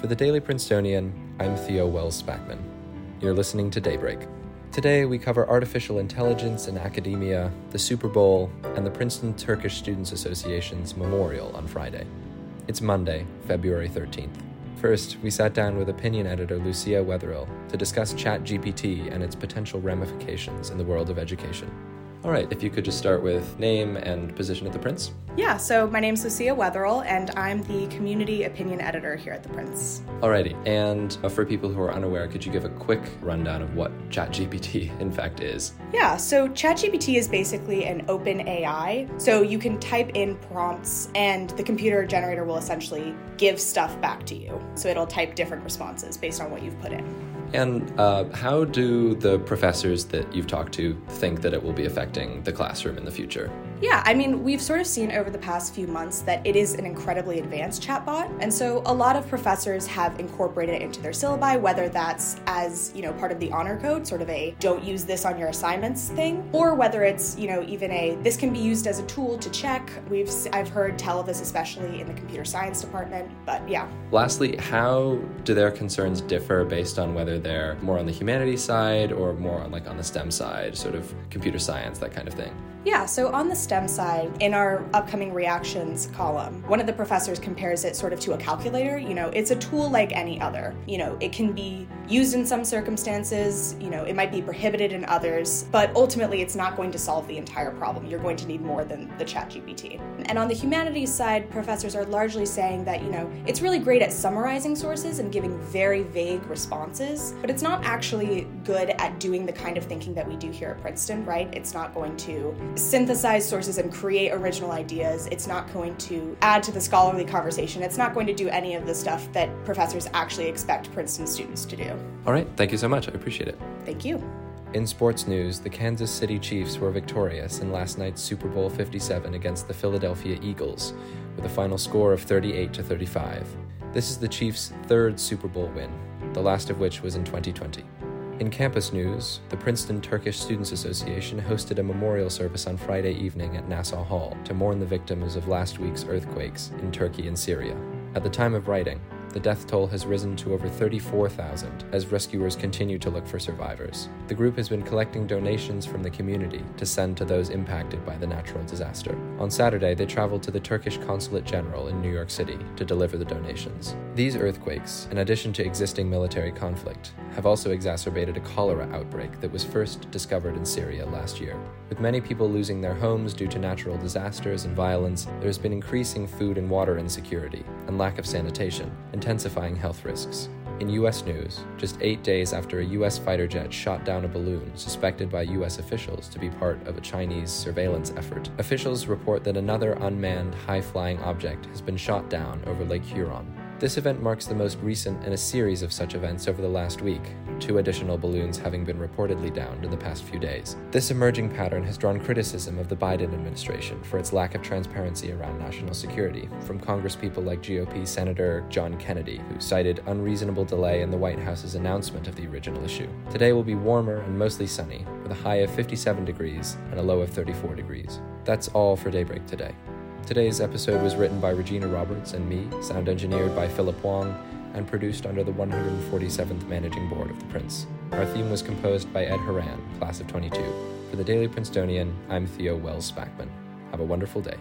For the Daily Princetonian, I'm Theo Wells Spackman. You're listening to Daybreak. Today, we cover artificial intelligence in academia, the Super Bowl, and the Princeton Turkish Students Association's memorial on Friday. It's Monday, February 13th. First, we sat down with opinion editor Lucia Wetherill to discuss ChatGPT and its potential ramifications in the world of education. All right, if you could just start with name and position at the Prince. Yeah, so my name's Lucia Wetherill, and I'm the community opinion editor here at the Prince. Alrighty, and uh, for people who are unaware, could you give a quick rundown of what ChatGPT in fact is? Yeah, so ChatGPT is basically an open AI. So you can type in prompts, and the computer generator will essentially give stuff back to you. So it'll type different responses based on what you've put in. And uh, how do the professors that you've talked to think that it will be affecting the classroom in the future? Yeah, I mean, we've sort of seen over the past few months that it is an incredibly advanced chatbot. And so a lot of professors have incorporated it into their syllabi, whether that's as, you know, part of the honor code, sort of a don't use this on your assignments thing, or whether it's, you know, even a this can be used as a tool to check. We've I've heard tell of this especially in the computer science department, but yeah. Lastly, how do their concerns differ based on whether they're more on the humanities side or more on like on the STEM side, sort of computer science, that kind of thing? Yeah, so on the STEM side, in our upcoming reactions column, one of the professors compares it sort of to a calculator. You know, it's a tool like any other. You know, it can be used in some circumstances, you know, it might be prohibited in others, but ultimately it's not going to solve the entire problem. You're going to need more than the ChatGPT. And on the humanities side, professors are largely saying that, you know, it's really great at summarizing sources and giving very vague responses, but it's not actually good at doing the kind of thinking that we do here at Princeton, right? It's not going to synthesize sources and create original ideas. It's not going to add to the scholarly conversation. It's not going to do any of the stuff that professors actually expect Princeton students to do. All right, thank you so much. I appreciate it. Thank you. In sports news, the Kansas City Chiefs were victorious in last night's Super Bowl 57 against the Philadelphia Eagles with a final score of 38 to 35. This is the Chiefs' third Super Bowl win, the last of which was in 2020. In campus news, the Princeton Turkish Students Association hosted a memorial service on Friday evening at Nassau Hall to mourn the victims of last week's earthquakes in Turkey and Syria. At the time of writing, the death toll has risen to over 34,000 as rescuers continue to look for survivors. The group has been collecting donations from the community to send to those impacted by the natural disaster. On Saturday, they traveled to the Turkish Consulate General in New York City to deliver the donations. These earthquakes, in addition to existing military conflict, have also exacerbated a cholera outbreak that was first discovered in Syria last year. With many people losing their homes due to natural disasters and violence, there has been increasing food and water insecurity and lack of sanitation, intensifying health risks. In U.S. news, just eight days after a U.S. fighter jet shot down a balloon suspected by U.S. officials to be part of a Chinese surveillance effort, officials report that another unmanned high flying object has been shot down over Lake Huron. This event marks the most recent in a series of such events over the last week, two additional balloons having been reportedly downed in the past few days. This emerging pattern has drawn criticism of the Biden administration for its lack of transparency around national security, from congresspeople like GOP Senator John Kennedy, who cited unreasonable delay in the White House's announcement of the original issue. Today will be warmer and mostly sunny, with a high of 57 degrees and a low of 34 degrees. That's all for Daybreak today. Today's episode was written by Regina Roberts and me, sound engineered by Philip Wong, and produced under the 147th Managing Board of the Prince. Our theme was composed by Ed Horan, class of 22. For the Daily Princetonian, I'm Theo Wells Spackman. Have a wonderful day.